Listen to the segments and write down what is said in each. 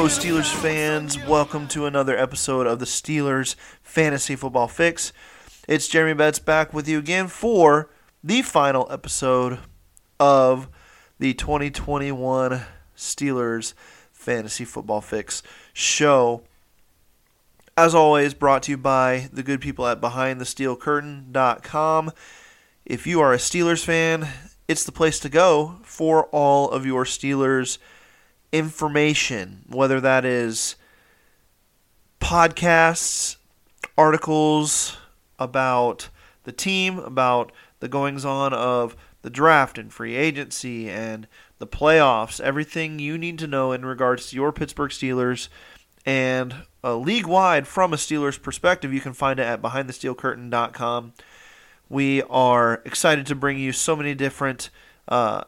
Go, Steelers fans. Welcome to another episode of the Steelers Fantasy Football Fix. It's Jeremy Betts back with you again for the final episode of the 2021 Steelers Fantasy Football Fix show. As always, brought to you by the good people at BehindTheSteelCurtain.com. If you are a Steelers fan, it's the place to go for all of your Steelers information, whether that is podcasts, articles about the team, about the goings on of the draft and free agency and the playoffs, everything you need to know in regards to your Pittsburgh Steelers and uh, league wide from a Steelers perspective, you can find it at behindthesteelcurtain.com. We are excited to bring you so many different uh,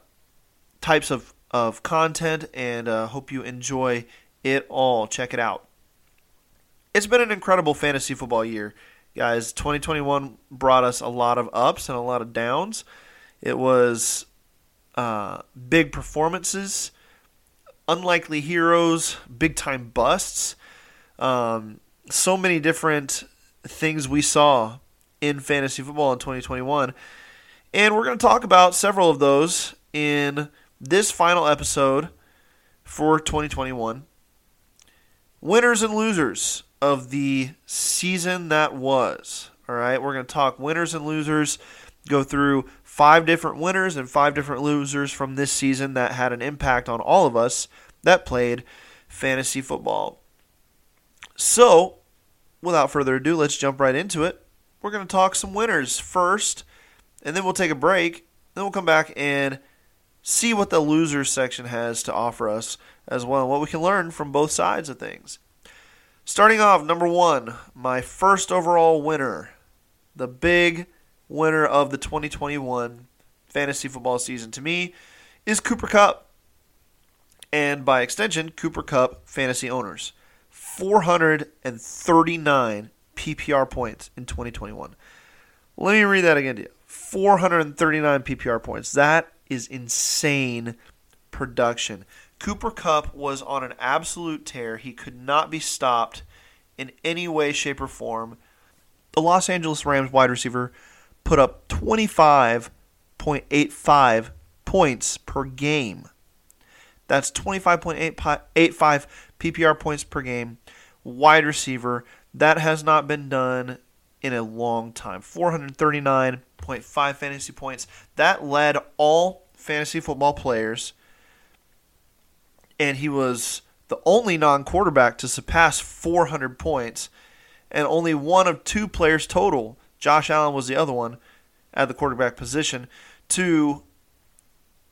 types of, of content and uh, hope you enjoy it all. Check it out. It's been an incredible fantasy football year, guys. 2021 brought us a lot of ups and a lot of downs. It was uh, big performances, unlikely heroes, big time busts. Um, so many different things we saw in fantasy football in 2021. And we're going to talk about several of those in this final episode for 2021. Winners and losers of the season that was. All right, we're going to talk winners and losers, go through five different winners and five different losers from this season that had an impact on all of us that played fantasy football. So, without further ado, let's jump right into it. We're going to talk some winners first, and then we'll take a break. Then we'll come back and see what the losers section has to offer us as well, what we can learn from both sides of things. Starting off, number one, my first overall winner, the big winner of the 2021 fantasy football season to me is Cooper Kupp. And by extension, Cooper Kupp fantasy owners. 439 PPR points in 2021. Let me read that again to you 439 PPR points. That is insane production. Cooper Kupp was on an absolute tear. He could not be stopped in any way, shape, or form. The Los Angeles Rams wide receiver put up 25.85 points per game. That's 25.85 PPR points per game. Wide receiver. That has not been done in a long time. 439.5 fantasy points. That led all fantasy football players. And he was the only non quarterback to surpass 400 points. And only one of two players total, Josh Allen was the other one at the quarterback position, to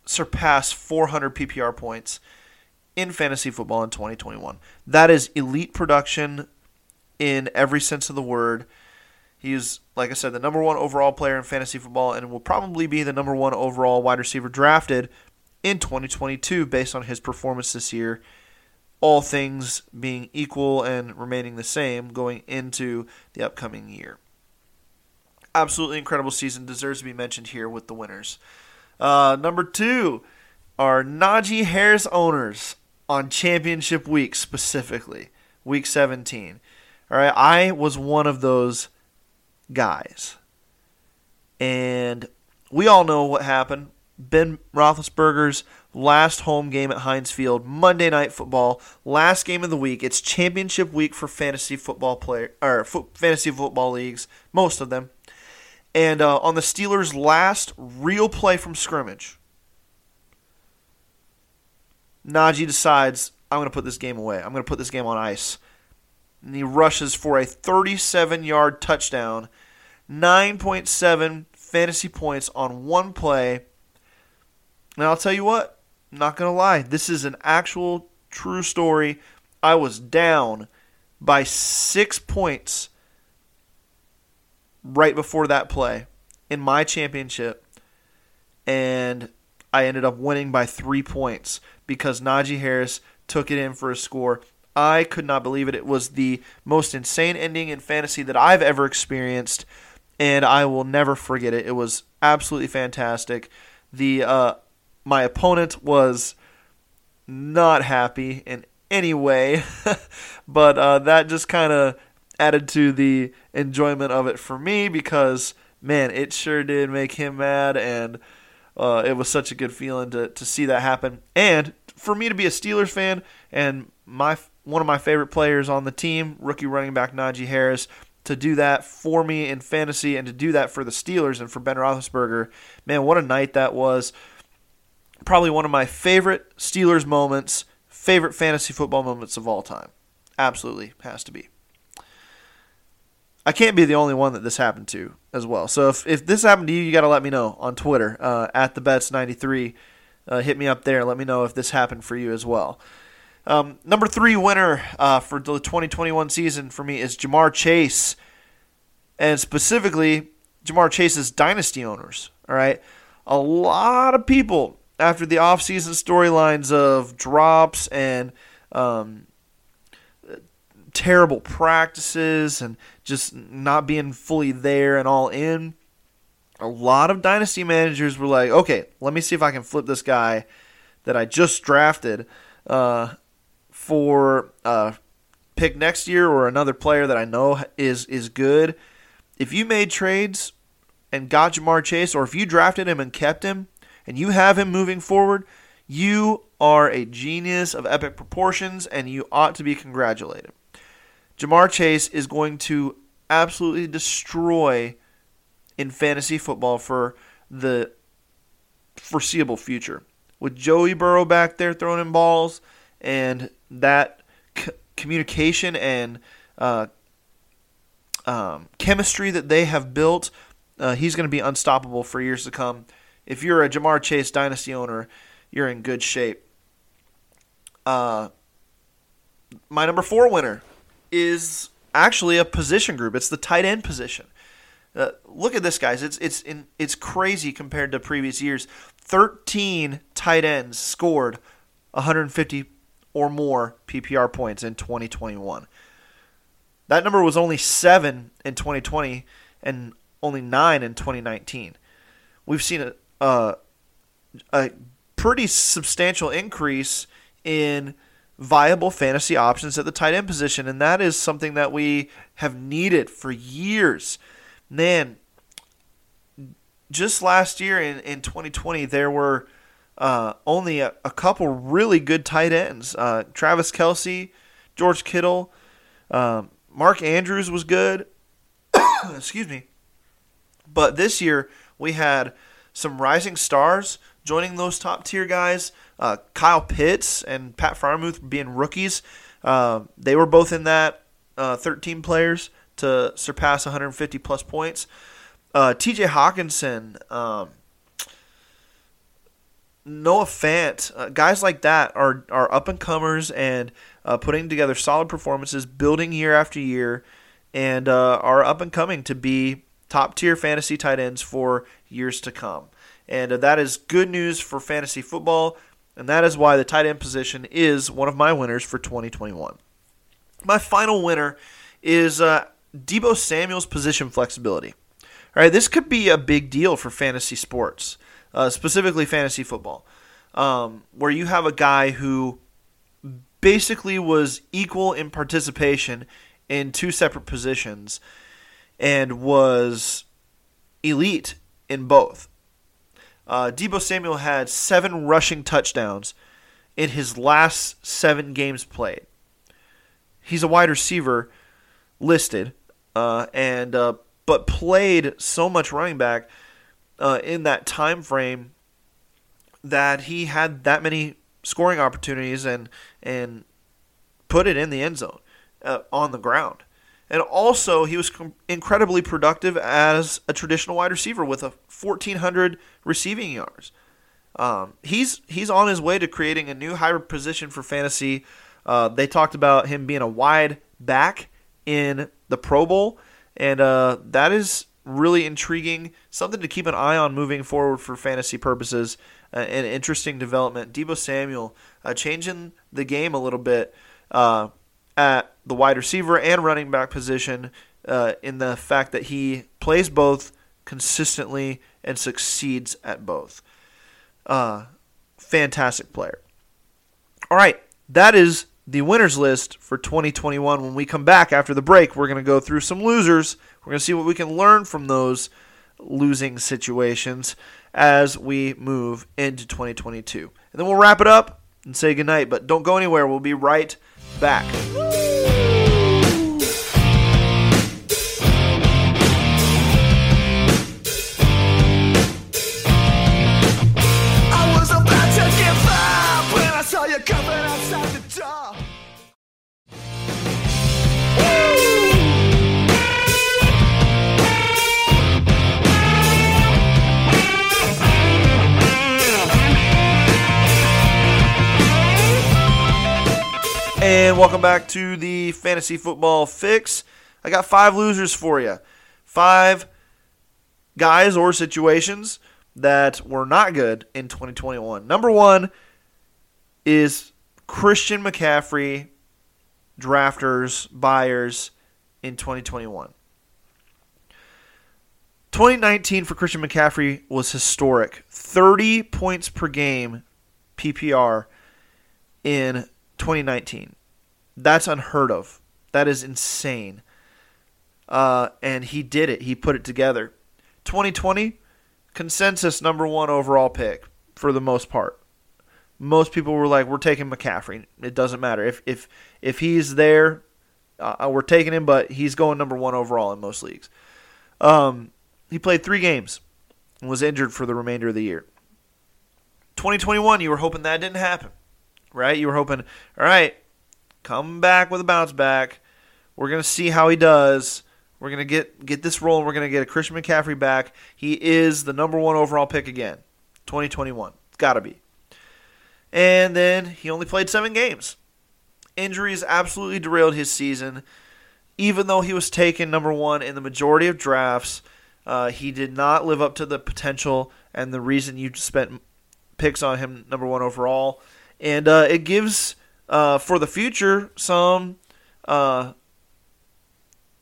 surpass 400 PPR points in fantasy football in 2021. That is elite production in every sense of the word. He's, like I said, the number one overall player in fantasy football and will probably be the number one overall wide receiver drafted in 2022 based on his performance this year. All things being equal and remaining the same going into the upcoming year. Absolutely incredible season. Deserves to be mentioned here with the winners. Uh, number two are Najee Harris owners on championship week specifically, week 17. All right, I was one of those guys. And we all know what happened. Ben Roethlisberger's last home game at Heinz Field, Monday Night Football, last game of the week. It's championship week for fantasy football player or fo- fantasy football leagues, most of them. And uh, on the Steelers' last real play from scrimmage, Najee decides, I'm going to put this game away. I'm going to put this game on ice. And he rushes for a 37 yard touchdown, 9.7 fantasy points on one play. And I'll tell you what, I'm not going to lie, this is an actual true story. I was down by six points right before that play in my championship, and I ended up winning by three points because Najee Harris took it in for a score. I could not believe it. It was the most insane ending in fantasy that I've ever experienced, and I will never forget it. It was absolutely fantastic. The uh, my opponent was not happy in any way, but uh, that just kind of added to the enjoyment of it for me because, man, it sure did make him mad. And uh, it was such a good feeling to, to see that happen. And for me to be a Steelers fan and my one of my favorite players on the team, rookie running back Najee Harris, to do that for me in fantasy and to do that for the Steelers and for Ben Roethlisberger, man, what a night that was. Probably one of my favorite Steelers moments, favorite fantasy football moments of all time. Absolutely has to be. I can't be the only one that this happened to as well. So if, if this happened to you, you got to let me know on Twitter uh, at the bets 93. Uh, hit me up there. Let me know if this happened for you as well. Um, number three winner uh, for the 2021 season for me is Ja'Marr Chase, and specifically Ja'Marr Chase's dynasty owners. All right, a lot of people after the offseason storylines of drops and um, terrible practices and just not being fully there and all in. A lot of dynasty managers were like, okay, let me see if I can flip this guy that I just drafted uh, for a pick next year or another player that I know is is good. If you made trades and got Ja'Marr Chase, or if you drafted him and kept him, and you have him moving forward, you are a genius of epic proportions, and you ought to be congratulated. Ja'Marr Chase is going to absolutely destroy in fantasy football for the foreseeable future. With Joey Burrow back there throwing in balls and that c- communication and uh, um, chemistry that they have built, uh, he's going to be unstoppable for years to come. If you're a Ja'Marr Chase dynasty owner, you're in good shape. Uh, my number four winner is actually a position group. It's the tight end position. Uh, look at this, guys. It's it's in, it's crazy compared to previous years. Thirteen tight ends scored 150 or more PPR points in 2021. That number was only seven in 2020 and only nine in 2019. We've seen a, a, a pretty substantial increase in viable fantasy options at the tight end position, and that is something that we have needed for years. Man, just last year in, in 2020, there were uh, only a, a, couple really good tight ends. Uh, Travis Kelce, George Kittle, um, Mark Andrews was good. Excuse me. But this year, we had some rising stars joining those top tier guys. Uh, Kyle Pitts and Pat Freiermuth being rookies. Uh, they were both in that uh, 13 players to surpass 150 plus points. Uh, TJ Hockenson, um, Noah Fant, uh, guys like that are, are up and comers and uh, putting together solid performances, building year after year, and are up and coming to be top tier fantasy tight ends for years to come. And uh, that is good news for fantasy football. And that is why the tight end position is one of my winners for 2021. My final winner is uh, Deebo Samuel's position flexibility. All right, this could be a big deal for fantasy sports, uh, specifically fantasy football, um, where you have a guy who basically was equal in participation in two separate positions and was elite in both. Uh, Deebo Samuel had seven rushing touchdowns in his last seven games played. He's a wide receiver listed, uh, and uh, but played so much running back uh, in that time frame that he had that many scoring opportunities and and put it in the end zone uh, on the ground. And also, he was incredibly productive as a traditional wide receiver with a 1,400 receiving yards. Um, he's he's on his way to creating a new hybrid position for fantasy. Uh, they talked about him being a wide back in the Pro Bowl, and uh, that is really intriguing. Something to keep an eye on moving forward for fantasy purposes. Uh, an interesting development. Deebo Samuel uh, changing the game a little bit uh, at the wide receiver and running back position uh, in the fact that he plays both consistently and succeeds at both. Uh, fantastic player. All right, that is the winners list for 2021. When we come back after the break, we're going to go through some losers. We're going to see what we can learn from those losing situations as we move into 2022. And then we'll wrap it up and say goodnight. But don't go anywhere. We'll be right back. And welcome back to the Fantasy Football Fix. I got five losers for you. Five guys or situations that were not good in 2021. Number one is Christian McCaffrey drafters, buyers in 2021. 2019 for Christian McCaffrey was historic. 30 points per game PPR in 2019. That's unheard of. That is insane. Uh, and he did it. He put it together. 2020, consensus number one overall pick for the most part. Most people were like, "We're taking McCaffrey. It doesn't matter if if if he's there, uh, we're taking him." But he's going number one overall in most leagues. Um, he played three games and was injured for the remainder of the year. 2021, you were hoping that didn't happen right? You were hoping, all right, come back with a bounce back. We're gonna see how he does. We're gonna get get this rolling. We're gonna get a Christian McCaffrey back. He is the number one overall pick again, 2021. It's gotta be. And then he only played seven games. Injuries absolutely derailed his season. Even though he was taken number one in the majority of drafts, uh, he did not live up to the potential and the reason you spent picks on him number one overall and uh, it gives uh, for the future some uh,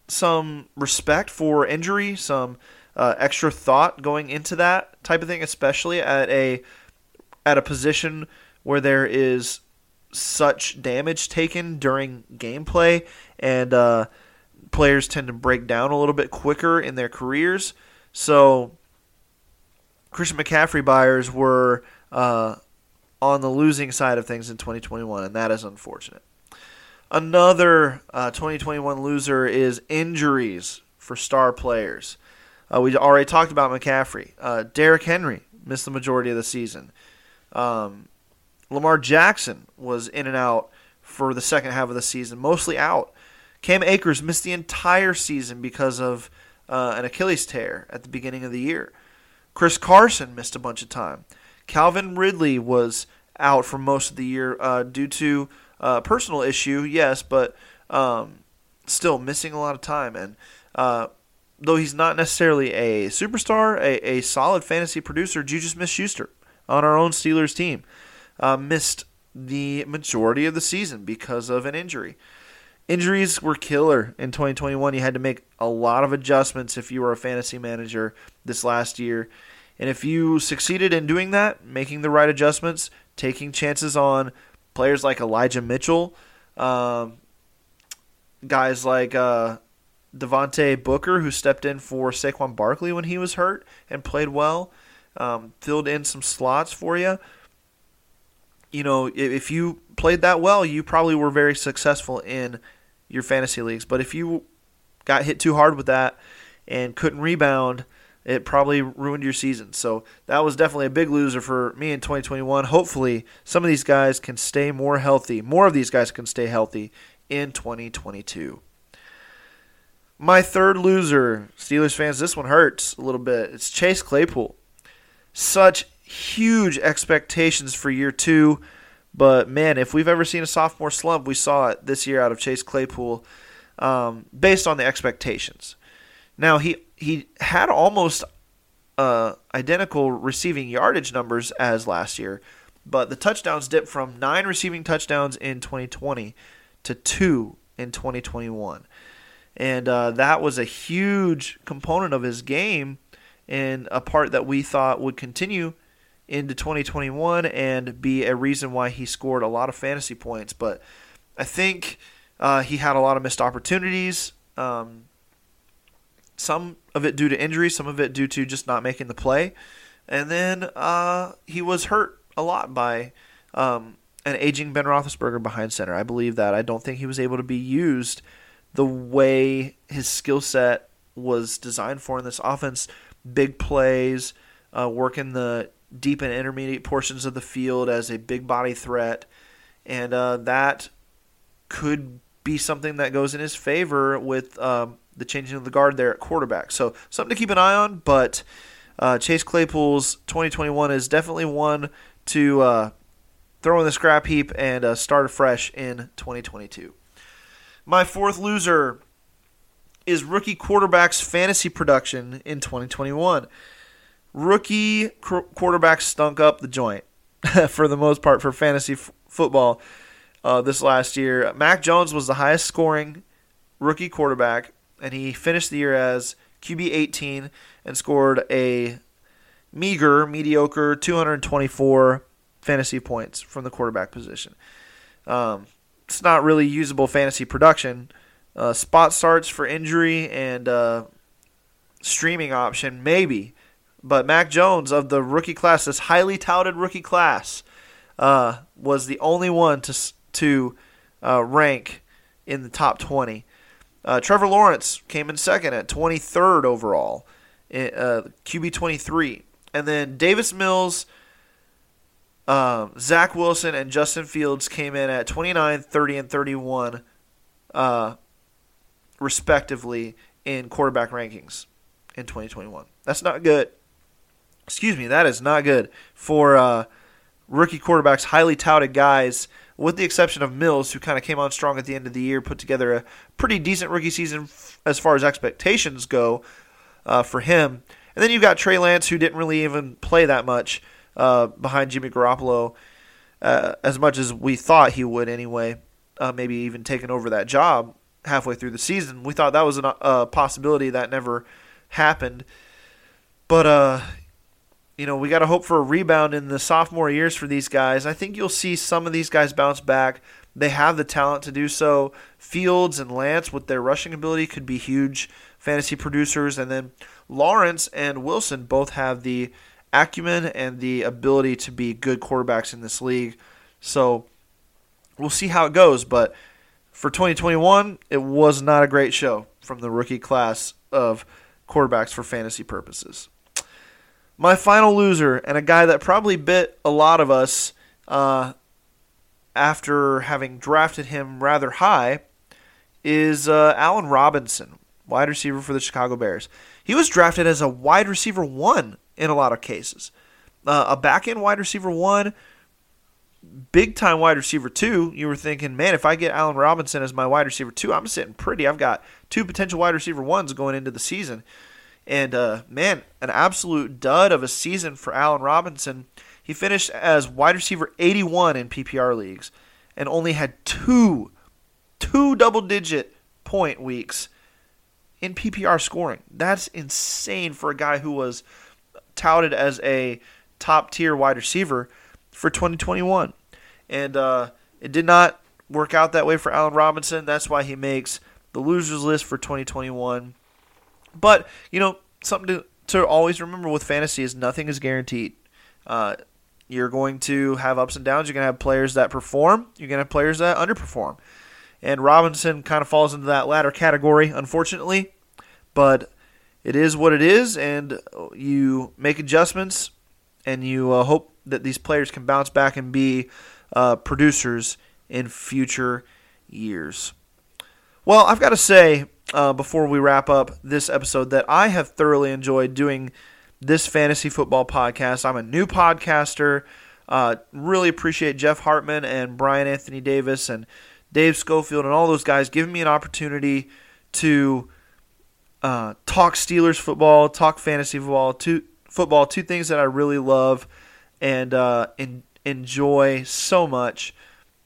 some respect for injury, some uh, extra thought going into that type of thing, especially at a at a position where there is such damage taken during gameplay, and uh, players tend to break down a little bit quicker in their careers. So, Christian McCaffrey buyers were uh, on the losing side of things in 2021, and that is unfortunate. Another uh, 2021 loser is injuries for star players. Uh, we already talked about McCaffrey. Uh, Derrick Henry missed the majority of the season. Um, Lamar Jackson was in and out for the second half of the season, mostly out. Cam Akers missed the entire season because of uh, an Achilles tear at the beginning of the year. Chris Carson missed a bunch of time. Calvin Ridley was out for most of the year uh, due to a personal issue, yes, but um, still missing a lot of time. And uh, though he's not necessarily a superstar, a, a solid fantasy producer, Juju Smith-Schuster on our own Steelers team uh, missed the majority of the season because of an injury. Injuries were killer in 2021. You had to make a lot of adjustments if you were a fantasy manager this last year. And if you succeeded in doing that, making the right adjustments, taking chances on players like Elijah Mitchell, um, guys like uh, Devontae Booker, who stepped in for Saquon Barkley when he was hurt and played well, um, filled in some slots for you. You know, if you played that well, you probably were very successful in your fantasy leagues. But if you got hit too hard with that and couldn't rebound, it probably ruined your season. So that was definitely a big loser for me in 2021. Hopefully, some of these guys can stay more healthy. More of these guys can stay healthy in 2022. My third loser, Steelers fans, this one hurts a little bit. It's Chase Claypool. Such huge expectations for year two. But man, if we've ever seen a sophomore slump, we saw it this year out of Chase Claypool um, based on the expectations. Now, he he had almost uh, identical receiving yardage numbers as last year, but the touchdowns dipped from nine receiving touchdowns in 2020 to two in 2021. And uh, that was a huge component of his game and a part that we thought would continue into 2021 and be a reason why he scored a lot of fantasy points. But I think uh, he had a lot of missed opportunities. Um, some of it due to injury, some of it due to just not making the play. And then uh, he was hurt a lot by um, an aging Ben Roethlisberger behind center. I believe that. I don't think he was able to be used the way his skill set was designed for in this offense. Big plays, uh, working the deep and intermediate portions of the field as a big body threat. And uh, that could be something that goes in his favor with um, the changing of the guard there at quarterback. So something to keep an eye on. But uh, Chase Claypool's 2021 is definitely one to uh, throw in the scrap heap and uh, start afresh in 2022. My fourth loser is rookie quarterback's fantasy production in 2021. Rookie qu- quarterback stunk up the joint for the most part for fantasy f- football uh, this last year. Mac Jones was the highest scoring rookie quarterback, and he finished the year as QB 18 and scored a meager, mediocre 224 fantasy points from the quarterback position. Um, it's not really usable fantasy production. Uh, spot starts for injury and uh, streaming option, maybe. But Mac Jones of the rookie class, this highly touted rookie class, uh, was the only one to to uh, rank in the top 20. Uh, Trevor Lawrence came in second at 23rd overall, uh, QB 23. And then Davis Mills, um, Zach Wilson, and Justin Fields came in at 29, 30, and 31, uh, respectively, in quarterback rankings in 2021. That's not good. Excuse me, that is not good for uh, rookie quarterbacks, highly touted guys with the exception of Mills, who kind of came on strong at the end of the year, put together a pretty decent rookie season f- as far as expectations go uh, for him. And then you've got Trey Lance, who didn't really even play that much uh, behind Jimmy Garoppolo, uh, as much as we thought he would anyway. Uh, maybe even taking over that job halfway through the season. We thought that was a uh, possibility that never happened. But uh, you know, we got to hope for a rebound in the sophomore years for these guys. I think you'll see some of these guys bounce back. They have the talent to do so. Fields and Lance, with their rushing ability, could be huge fantasy producers. And then Lawrence and Wilson both have the acumen and the ability to be good quarterbacks in this league. So we'll see how it goes. But for 2021, it was not a great show from the rookie class of quarterbacks for fantasy purposes. My final loser, and a guy that probably bit a lot of us uh, after having drafted him rather high, is uh, Allen Robinson, wide receiver for the Chicago Bears. He was drafted as a wide receiver one in a lot of cases. Uh, a back end wide receiver one, big time wide receiver two. You were thinking, man, if I get Allen Robinson as my wide receiver two, I'm sitting pretty. I've got two potential wide receiver ones going into the season. And uh, man, an absolute dud of a season for Allen Robinson. He finished as wide receiver 81 in PPR leagues and only had two, two double digit point weeks in PPR scoring. That's insane for a guy who was touted as a top tier wide receiver for 2021. And uh, it did not work out that way for Allen Robinson. That's why he makes the losers list for 2021. But you know, something to to always remember with fantasy is nothing is guaranteed. Uh, you're going to have ups and downs. You're going to have players that perform. You're going to have players that underperform. And Robinson kind of falls into that latter category, unfortunately. But it is what it is, and you make adjustments, and you uh, hope that these players can bounce back and be uh, producers in future years. Well, I've got to say, uh, before we wrap up this episode that I have thoroughly enjoyed doing this fantasy football podcast. I'm a new podcaster. Uh, really appreciate Jeff Hartman and Brian Anthony Davis and Dave Schofield and all those guys giving me an opportunity to uh, talk Steelers football, talk fantasy football, two football, two things that I really love and uh, in, enjoy so much.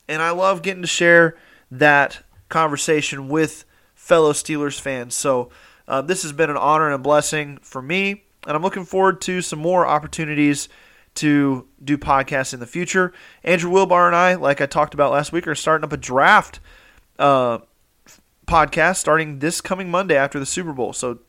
And I love getting to share that conversation with fellow Steelers fans. So uh, this has been an honor and a blessing for me, and I'm looking forward to some more opportunities to do podcasts in the future. Andrew Wilbar and I, like I talked about last week, are starting up a draft uh, podcast starting this coming Monday after the Super Bowl. So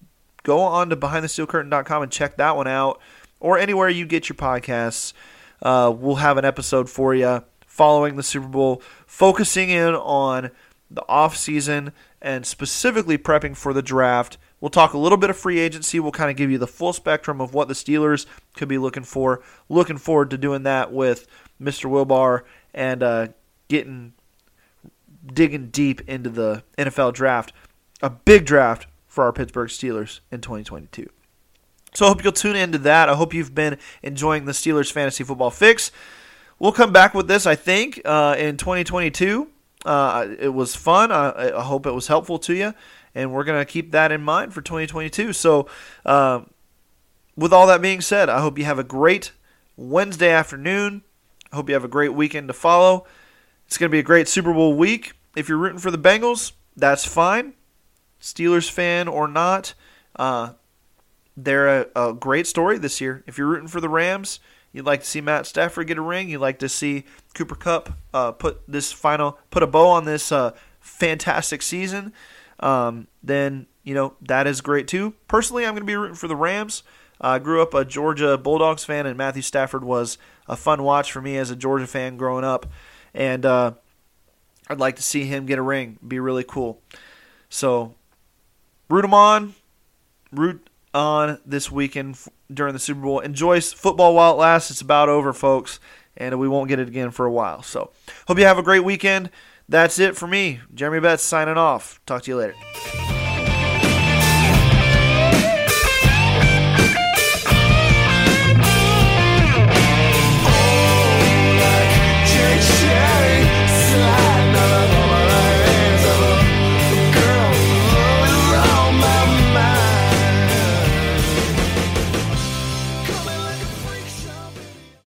go on to behindthesteelcurtain.com and check that one out, or anywhere you get your podcasts. Uh, we'll have an episode for you following the Super Bowl, focusing in on the off season and specifically prepping for the draft. We'll talk a little bit of free agency. We'll kind of give you the full spectrum of what the Steelers could be looking for. Looking forward to doing that with Mr. Wilbar and uh, getting digging deep into the NFL draft. A big draft for our Pittsburgh Steelers in 2022. So I hope you'll tune into that. I hope you've been enjoying the Steelers fantasy football fix. We'll come back with this, I think, uh, in 2022. Uh, it was fun. I, I, hope it was helpful to you, and we're gonna keep that in mind for 2022. So, uh, with all that being said, I hope you have a great Wednesday afternoon. I hope you have a great weekend to follow. It's gonna be a great Super Bowl week. If you're rooting for the Bengals, that's fine. Steelers fan or not, uh, they're a, a great story this year. If you're rooting for the Rams, You'd like to see Matt Stafford get a ring. You'd like to see Cooper Kupp uh, put this final put a bow on this uh, fantastic season. Um, then you know that is great too. Personally, I'm going to be rooting for the Rams. Uh, I grew up a Georgia Bulldogs fan, and Matthew Stafford was a fun watch for me as a Georgia fan growing up. And uh, I'd like to see him get a ring. Be really cool. So root him on. Root on this weekend during the Super Bowl. Enjoy football while it lasts. It's about over, folks, and we won't get it again for a while. So, hope you have a great weekend. That's it for me. Jeremy Betts signing off. Talk to you later.